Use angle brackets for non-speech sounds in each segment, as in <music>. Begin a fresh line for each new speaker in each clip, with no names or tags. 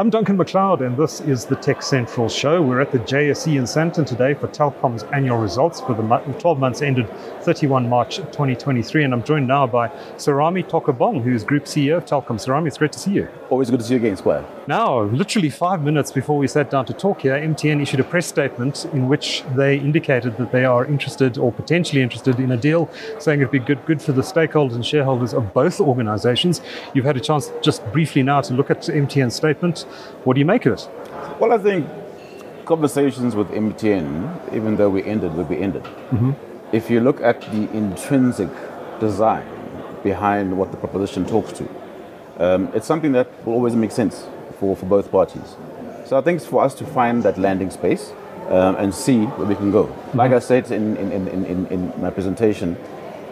I'm Duncan McLeod, and this is the TechCentral Show. We're at the JSE in Sandton today for Telkom's annual results for the 12 months ended 31 March 2023. And I'm joined now by Serame Taukobong, who's Group CEO of Telkom. Serame, it's great to see you.
Always good to see you again, Square.
Now, literally five minutes before we sat down to talk here, MTN issued a press statement in which they indicated that they are interested or potentially interested in a deal, saying it'd be good, good for the stakeholders and shareholders of both organizations. You've had a chance just briefly now to look at MTN's statement. What do you make of it?
Well, I think conversations with MTN, even though we ended where we ended, mm-hmm. if you look at the intrinsic design behind what the proposition talks to, um, it's something that will always make sense for, for both parties. So I think it's for us to find that landing space um, and see where we can go. Mm-hmm. Like I said in, in, in, in, in my presentation,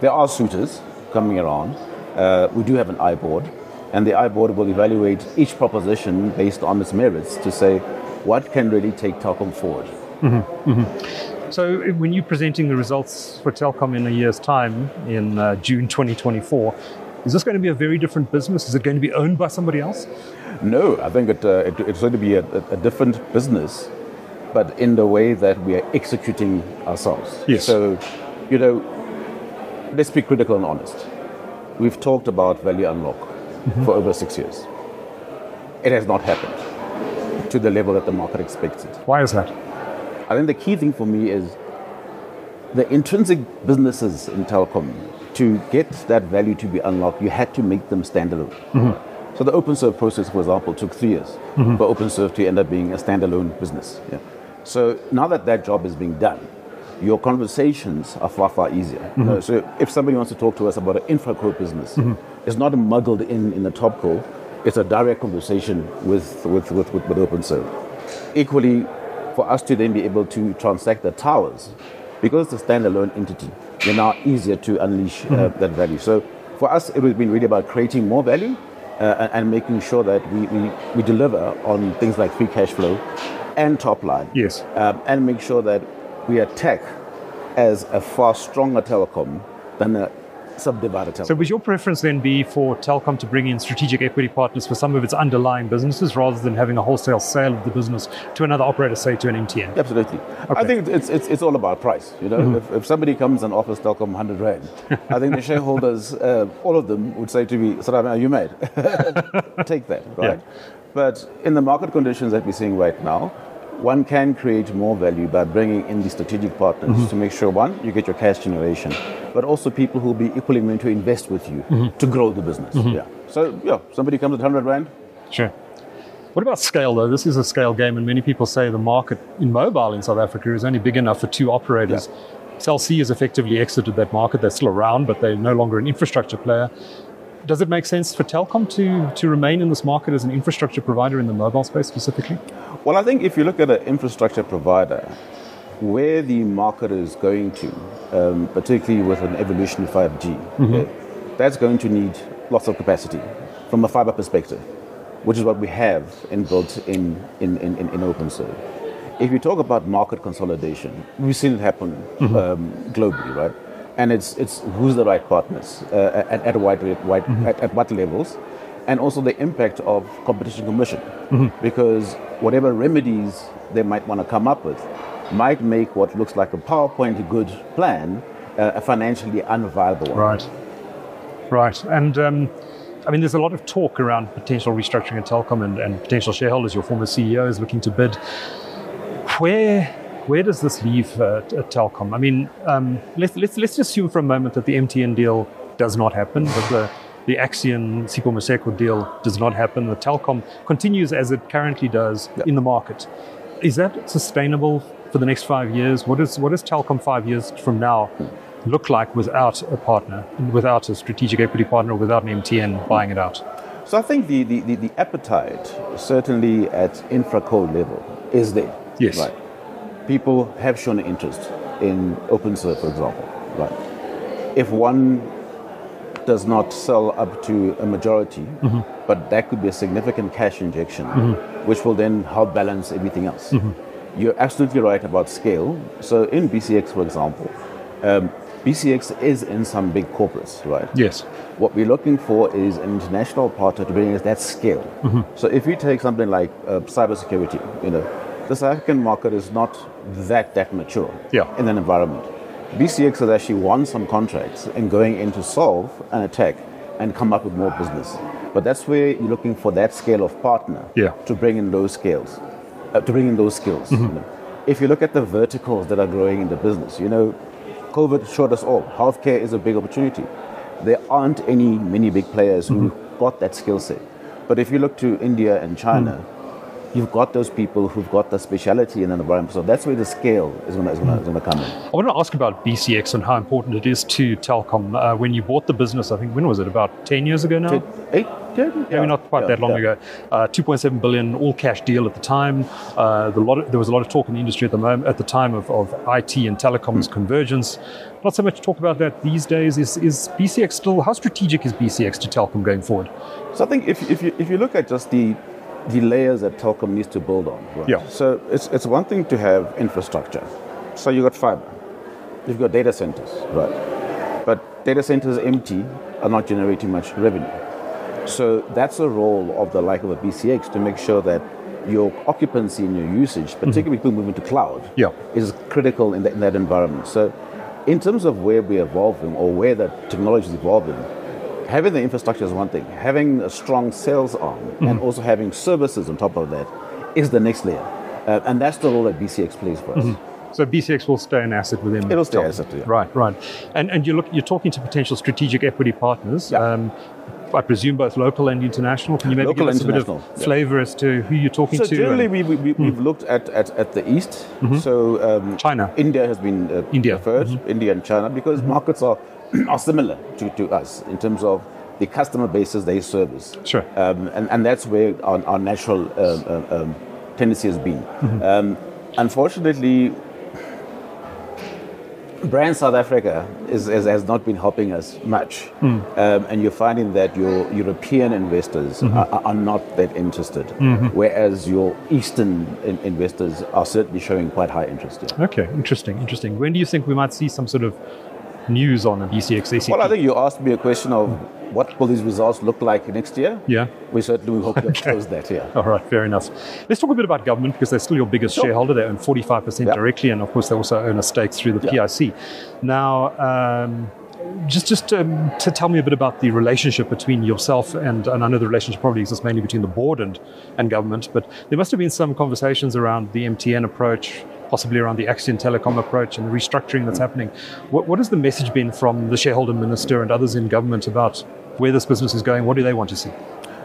there are suitors coming around. Uh, we do have an I board and the I board will evaluate each proposition based on its merits to say what can really take Telkom forward. Mm-hmm,
mm-hmm. So, when you're presenting the results for Telkom in a year's time, in uh, June 2024, is this going to be a very different business? Is it going to be owned by somebody else?
No, I think it, uh, it, it's going to be a, a, different business, but in the way that we are executing ourselves.
Yes.
So, you know, let's be critical and honest. We've talked about value unlock mm-hmm. for over six years. It has not happened to the level that the market expects it.
Why is that?
I think the key thing for me is the intrinsic businesses in Telkom. To get that value to be unlocked, you had to make them standalone. Mm-hmm. So the OpenServe process, for example, took three years mm-hmm. for OpenServe to end up being a standalone business. Yeah. So now that that job is being done, your conversations are far, far easier. Mm-hmm. Uh, so if somebody wants to talk to us about an infraco business, mm-hmm. It's not muggled in in the top call. It's a direct conversation with, with, with, with, with OpenServe. Equally, for us to then be able to transact the towers, because it's a standalone entity, they're now easier to unleash uh, mm-hmm. that value. So for us, it has been really about creating more value uh, and, and, making sure that we, we, we deliver on things like free cash flow and top line.
Yes.
Um, and make sure that we attack as a far stronger telecom than a subdivided telecom.
So would your preference then be for Telkom to bring in strategic equity partners for some of its underlying businesses rather than having a wholesale sale of the business to another operator, say to an MTN?
Absolutely. Okay. I think it's, it's, it's all about price. You know, mm-hmm. if, if somebody comes and offers Telkom 100 Rand, I think the <laughs> shareholders, uh, all of them would say to me, Serame, you made. <laughs> Take that, right? Yeah. But in the market conditions that we're seeing right now, one can create more value by bringing in the strategic partners mm-hmm. to make sure one you get your cash generation but also people who will be equally willing to invest with you mm-hmm. to grow the business mm-hmm. yeah so yeah somebody comes at 100 rand
sure what about scale though this is a scale game and many people say the market in mobile in south africa is only big enough for two operators yeah. Cell C has effectively exited that market. They're still around, but they're no longer an infrastructure player does it make sense for Telkom to, to remain in this market as an infrastructure provider in the mobile space specifically?
Well, I think if you look at an infrastructure provider, where the market is going to, um, particularly with an evolution of 5G, mm-hmm. uh, that's going to need lots of capacity from a fiber perspective, which is what we have inbuilt in, in, in, in, in OpenServe. If you talk about market consolidation, we've seen it happen mm-hmm. um, globally, right? And it's it's who's the right partners uh, at, at, what, mm-hmm. at, at, what levels, and also the impact of competition commission, mm-hmm. because whatever remedies they might want to come up with might make what looks like a PowerPoint good plan uh, a financially unviable one.
Right, right, and. Um, I mean, there's a lot of talk around potential restructuring at Telkom and, and potential shareholders. Your former CEO is looking to bid. Where where does this leave uh, Telkom? I mean, um, let's, let's, let's assume for a moment that the MTN deal does not happen, that the, the Axian Sipho Maseko deal does not happen, the Telkom continues as it currently does yep. in the market. Is that sustainable for the next five years? What, is, what does Telkom five years from now look like without a partner, without a strategic equity partner, without an MTN buying it out?
So I think the, the, the, the appetite, certainly at infraco level, is there.
Yes.
Right people have shown interest in OpenServe, for example. Right. If one does not sell up to a majority, mm-hmm. but that could be a significant cash injection, mm-hmm. which will then help balance everything else. Mm-hmm. You're absolutely right about scale. So in BCX, for example, um, BCX is in some big corporates, right?
Yes.
What we're looking for is an international partner to bring us that scale. So if you take something like uh, cybersecurity, you know, the South African market is not that that mature
Yeah.
in an environment. BCX has actually won some contracts in going in to solve an attack and come up with more business. But that's where you're looking for that scale of partner
Yeah.
to bring in those scales, uh, to bring in those skills. you mm-hmm. know. If you look at the verticals that are growing in the business, you know, COVID showed us all healthcare is a big opportunity. There aren't any many big players who mm-hmm. got that skill set. But if you look to India and China, mm. You've got those people who've got the speciality in an environment. So that's where the scale is going is gonna, come in.
I want to ask about BCX and how important it is to Telkom. Uh, when you bought the business, I think, when was it? About 10 years ago now?
Eight, ten?
Maybe not quite
yeah,
that long
yeah.
ago. Uh, 2.7 billion all cash deal at the time. Uh, the lot of, there was a lot of talk in the industry at the moment at the time of, of IT and telecoms convergence. Not so much talk about that these days. Is, is BCX still how strategic is BCX to Telkom going forward?
So I think if, if, you, if you look at just the, the layers that Telkom needs to build on, right?
Yeah.
So it's, it's one thing to have infrastructure. So you've got fiber, you've got data centers, right? But data centers empty are not generating much revenue. So that's the role of the like of a BCX to make sure that your occupancy and your usage, mm-hmm. particularly people moving to cloud,
Yeah.
is critical in that, in that environment. So, in terms of where we're evolving or where the technology is evolving, having the infrastructure is one thing. Having a strong sales arm and also having services on top of that is the next layer. Uh, and that's the role that BCX plays for us.
So BCX will stay an asset within.
It'll stay an asset, yeah.
Right, right. And and you look, you're talking to potential strategic equity partners.
Yeah.
Um, I presume both local and international. Can you maybe
Local
give us a bit of
international, yeah.
flavor as to who you're talking
So
to?
So
generally,
we, we, we, we've looked at, at, at the east. So um,
China.
India has been uh,
India.
preferred, India and China, because markets are, <clears throat> are similar to, to us in terms of the customer bases they service.
Sure.
Um, and, and that's where our, our natural um, um, tendency has been. Um, unfortunately, brand South Africa is, is, has not been helping us much. Um, and you're finding that your European investors are, are not that interested, whereas your Eastern in- investors are certainly showing quite high interest. yeah.
Okay, interesting, interesting. When do you think we might see some sort of news on a BCX ACP?
Well, I think you asked me a question of what will these results look like next year?
Yeah.
We certainly hope to <laughs> close that, yeah.
All right, fair enough. Let's talk a bit about government because they're still your biggest
Sure.
shareholder. They own 45%
Yeah.
directly, and of course, they also own a stake through the
Yeah.
PIC. Now, um, just just um, to tell me a bit about the relationship between yourself and, and I know the relationship probably exists mainly between the board and, and government, but there must have been some conversations around the MTN approach, possibly around the Axian Telecom approach and the restructuring that's happening. What, what has the message been from the shareholder minister and others in government about where this business is going? What do they want to see?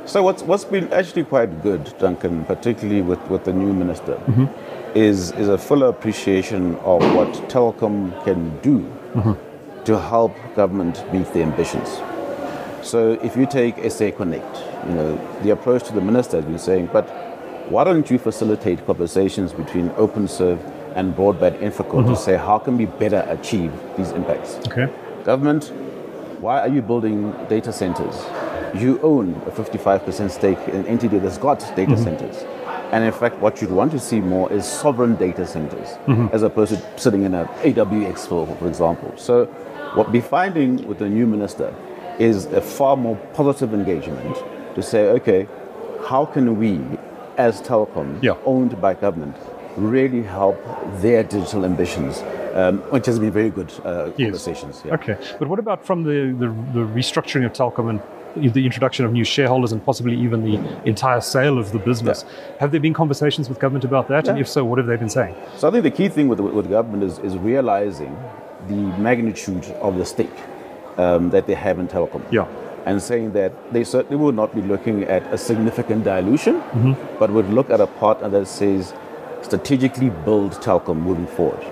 So what's what's been actually quite good, Duncan, particularly with, with the new minister, mm-hmm. is is a fuller appreciation of what Telkom can do mm-hmm. to help government meet their ambitions. So if you take SA Connect, you know, the approach to the minister has been saying, but why don't you facilitate conversations between OpenServe and broadband infraco to mm-hmm. say how can we better achieve these impacts?
Okay.
Government, why are you building data centers? You own a 55% stake in an entity that's got data mm-hmm. centers. And in fact, what you'd want to see more is sovereign data centers, mm-hmm. as opposed to sitting in an AWS, for, for example. So, what we're finding with the new minister is a far more positive engagement to say, okay, how can we, as Telkom,
Yeah.
owned by government, really help their digital ambitions, um, which has been very good uh,
Yes.
conversations. Yeah.
Okay, but what about from the, the, the restructuring of Telkom and the introduction of new shareholders and possibly even the entire sale of the business? Have there been conversations with government about that? And if so, what have they been saying?
So I think the key thing with, with government is, is realizing the magnitude of the stake um, that they have in Telkom.
Yeah.
And saying that they certainly will not be looking at a significant dilution, but would look at a partner that says strategically build Telkom moving forward.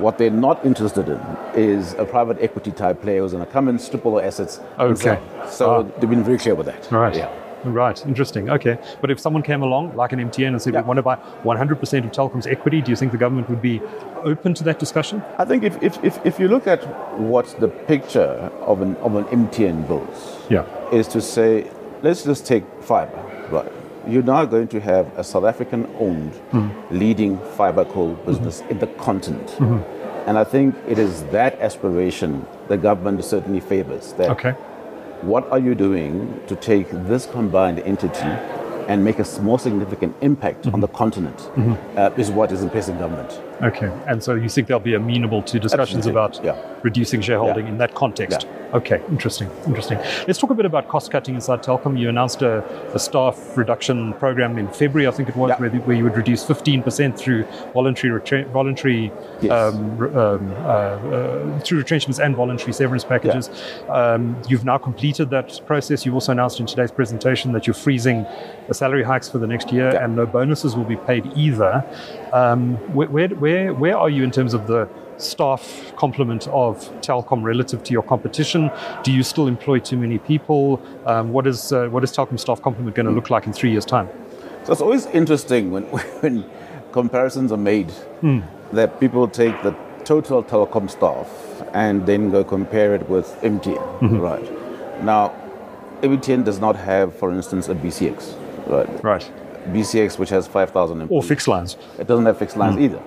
What they're not interested in is a private equity type player who's going to come and strip all the assets.
Okay.
sell. So
Ah.
they've been very clear with that.
Right.
Yeah.
Right. Interesting. Okay. But if someone came along, like an MTN, and said,
Yeah.
we want to buy 100% of Telkom's equity, do you think the government would be open to that discussion?
I think if, if, if, if you look at what the picture of an, of an MTN builds,
Yeah.
is to say, let's just take fiber, right? You're now going to have a South African owned mm-hmm. leading fiber coal mm-hmm. business in the continent. Mm-hmm. And I think it is that aspiration the government certainly favors. That
Okay.
What are you doing to take this combined entity and make a more significant impact on the continent uh, is what is impressing government.
Okay. And so you think they'll be amenable to discussions
Absolutely,
about
yeah.
reducing shareholding
Yeah.
in that context? Okay. Interesting. Interesting. Let's talk a bit about cost cutting inside Telkom. You announced a, a staff reduction program in February, I think it was,
Yeah.
where, where you would reduce 15% through voluntary retra- voluntary
Yes.
um, um, uh, uh, through retrenchments and voluntary severance packages. Um, you've now completed that process. You've also announced in today's presentation that you're freezing the salary hikes for the next year,
Yeah.
and no bonuses will be paid either. Um, where, where, where, where are you in terms of the staff complement of Telkom relative to your competition? Do you still employ too many people? Um, what is uh, what is Telkom staff complement going to look like in three years' time?
So it's always interesting when, <laughs> when comparisons are made that people take the total Telkom staff and then go compare it with MTN. Right. Now, MTN does not have, for instance, a BCX. Right.
Right.
BCX, which has 5,000
Or fixed lines.
It doesn't have fixed lines either,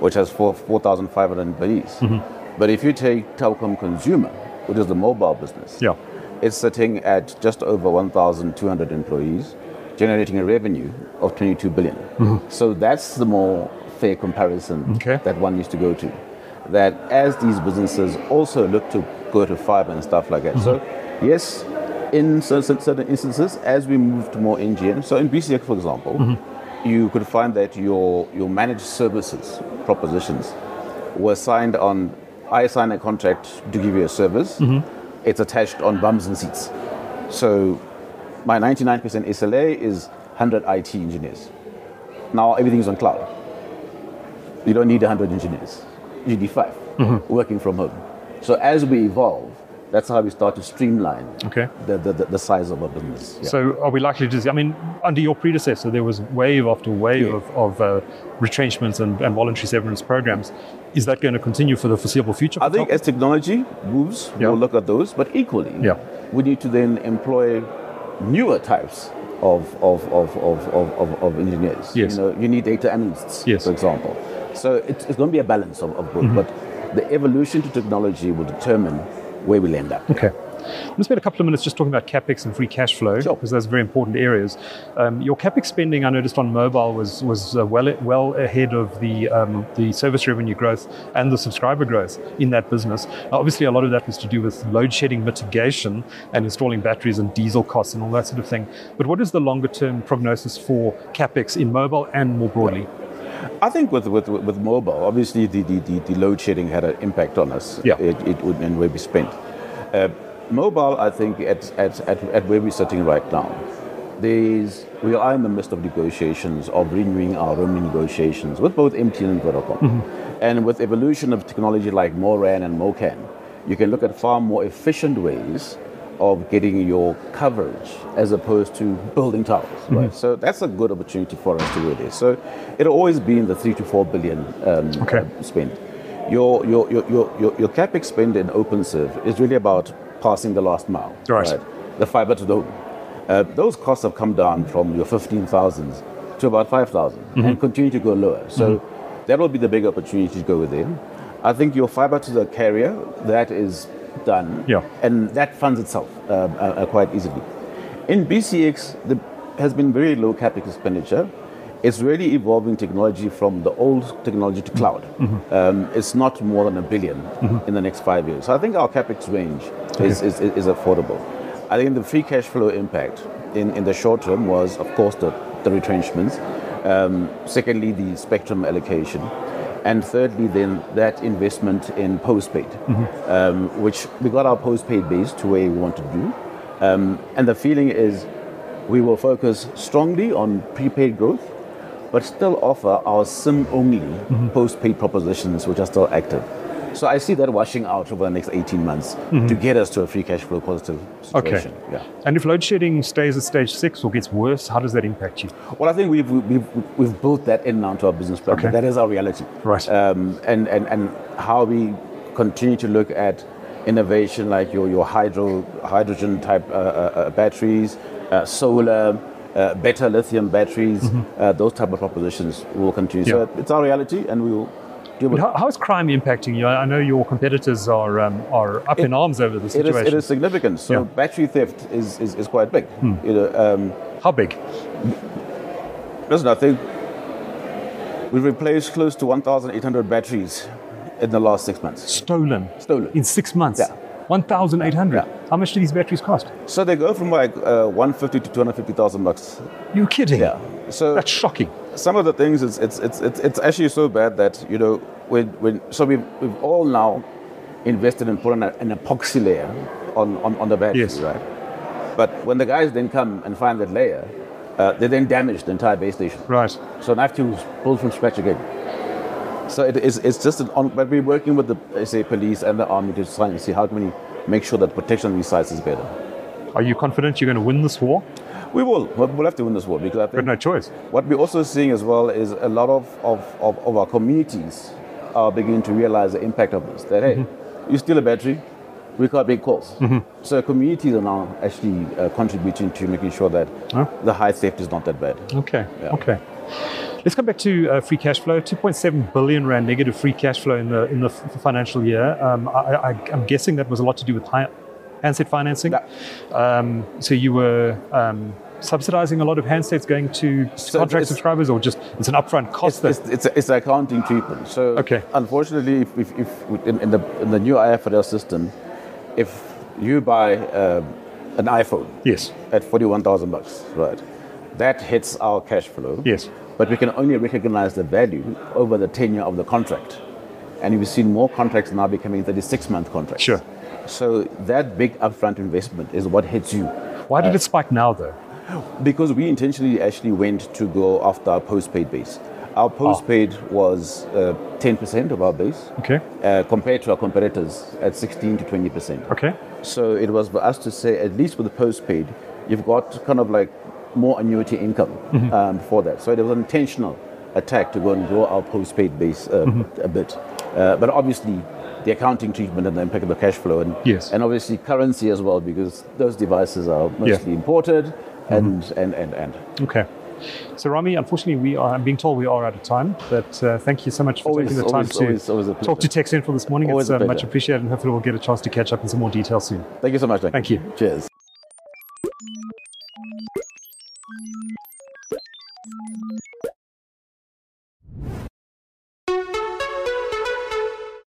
which has four- 4,500 employees. Mm-hmm. But if you take Telkom consumer, which is the mobile business,
Yeah.
it's sitting at just over 1,200 employees, generating a revenue of 22 billion. Mm-hmm. So that's the more fair comparison
Okay.
that one needs to go to. That as these businesses also look to go to fiber and stuff like that. So, mm-hmm. yes, in cer- cer- certain instances, as we move to more NGN, so in BCX, for example, you could find that your, your managed services propositions were signed on, I sign a contract to give you a service, mm-hmm. it's attached on bums and seats. So my 99% SLA is 100 IT engineers. Now everything's on cloud. You don't need 100 engineers. You need 5 mm-hmm. working from home. So as we evolve, that's how we start to streamline
Okay.
the, the, the, size of our business. Yeah.
So are we likely to see? I mean, under your predecessor, there was wave after wave
Yeah.
of, of uh, retrenchments and, and voluntary severance programs. Is that going to continue for the foreseeable future?
I think
Telkom?
as technology moves,
Yeah.
we'll look at those, but equally,
Yeah.
we need to then employ newer types of, of, of, of, of, of, engineers.
Yes.
You know, you need data analysts,
Yes. Mm-hmm.
for example. So it's, it's going to be a balance of, of both, but the evolution to technology will determine where we'll end up.
Okay. I'm going to spend a couple of minutes just talking about capex and free cash flow
Sure.
because those are very important areas. Um, your capex spending, I noticed on mobile, was was uh, well well ahead of the um, the service revenue growth and the subscriber growth in that business. Now, obviously, a lot of that was to do with load shedding mitigation and installing batteries and diesel costs and all that sort of thing. But what is the longer term prognosis for capex in mobile and more broadly?
I think with, with, with mobile, obviously the, the, the, the load shedding had an impact on us.
Yeah.
It, it would and where we spent. Uh, mobile, I think at, at, at, at where we're sitting right now, there's, we are in the midst of negotiations of renewing our roaming negotiations with both MTN and Vodacom. And with evolution of technology like MORAN and MOCN, you can look at far more efficient ways of getting your coverage as opposed to building towers. Right? So that's a good opportunity for us to do this. So it'll always be in the three to four billion um,
Okay.
uh, spend. Your, your, your, your, your, your capex spend in OpenServe is really about passing the last mile.
Right.
The fiber to the home. Uh, those costs have come down from your 15,000 to about 5,000
Mm-hmm.
and continue to go lower. So that will be the big opportunity to go within. I think your fiber to the carrier, that is done.
Yeah.
And that funds itself uh, uh, uh, quite easily. In BCX, there has been very low capex expenditure. It's really evolving technology from the old technology to cloud.
Mm-hmm.
Um, it's not more than a 1000000000 in the next five years. So I think our capex range is, is, is affordable. I think the free cash flow impact in, in the short term was, of course, the, the retrenchments. Um, secondly, the spectrum allocation. And thirdly, then that investment in postpaid, um, which we got our postpaid base to where we want to do. Um, and the feeling is we will focus strongly on prepaid growth, but still offer our SIM only postpaid propositions, which are still active. So I see that washing out over the next 18 months to get us to a free cash flow positive
Okay.
situation. Yeah.
And if load shedding stays at stage six or gets worse, how does that impact you?
Well, I think we've, we've, we've built that in now to our business plan.
Okay.
That is our reality.
Right.
Um, and, and, and how we continue to look at innovation like your, your hydro, hydrogen type uh, uh, uh, batteries, uh, solar, uh, better lithium batteries, uh, those type of propositions will continue.
Mm-hmm. Yeah.
So it's our reality and we will.
How, how is crime impacting you? I know your competitors are um, are up in arms over the
It is,
situation.
it is significant. So
Yeah. Hmm.
battery theft is, is, is quite big. You know, um,
How big?
listen, I think we've replaced close to 1,800 batteries in the last six months.
Stolen
Stolen.
in six months.
Yeah.
1,800.
Yeah.
How much do these batteries cost?
So they go from like uh, 150 to 250,000 bucks.
You're kidding.
Yeah. So
That's shocking.
Some of the things it's it's it's it's, it's actually so bad that you know when when so we've we've all now invested in putting a, an epoxy layer on, on, on the battery,
Yes.
right? But when the guys then come and find that layer, uh, they then damage the entire base station.
Right.
So I have to build from scratch again. So it is, it's just an on, but we're working with the say police and the army to try and see how can we make sure that protection on these sites is better.
Are you confident you're going to win this war?
We will. We'll have to win this war because I think.
But no choice.
what we're also seeing as well is a lot of, of, of, of our communities are beginning to realize the impact of this. That hey, you steal a battery, we can't make calls. So communities are now actually uh, contributing to making sure that the high theft is not that bad.
Okay.
Yeah.
Okay. Let's come back to uh, free cash flow. 2.7 billion rand negative free cash flow in the in the f- financial year. Um, I, I'm guessing that was a lot to do with high handset financing.
Yeah.
Um, so you were um, subsidizing a lot of handsets going to,
So
contract subscribers, or just it's an upfront cost.
It's,
that,
it's, it's, it's accounting treatment. So
Okay.
unfortunately, if, if, if in, in, the, in the new IFRS system, if you buy um, an iPhone
yes.
at 41,000 bucks, right, that hits our cash flow.
Yes.
But we can only recognize the value over the tenure of the contract. And we've seen more contracts now becoming 36 month contracts.
Sure.
So that big upfront investment is what hits you.
Why did it spike now, though?
Because we intentionally actually went to go after our postpaid base. Our postpaid was uh, 10% of our base
Okay.
uh, compared to our competitors at 16 to 20%.
Okay.
So it was for us to say, at least with the postpaid, you've got kind of like more annuity income um, for that. So it was an intentional attack to go and grow our postpaid base uh, a bit. Uh, but obviously, the accounting treatment and the impact of the cash flow, and,
Yes.
and obviously currency as well, because those devices are mostly imported and, and, and, and.
Okay. Serame, unfortunately, we are. I'm being told we are out of time. But uh, thank you so much for
Always-
taking the time
always-
to
always- always
talk to. TechCentral this morning. It's uh, much appreciated, and hopefully we'll get a chance to catch up in some more detail soon.
Thank you so much. Duncan.
Thank you.
Cheers.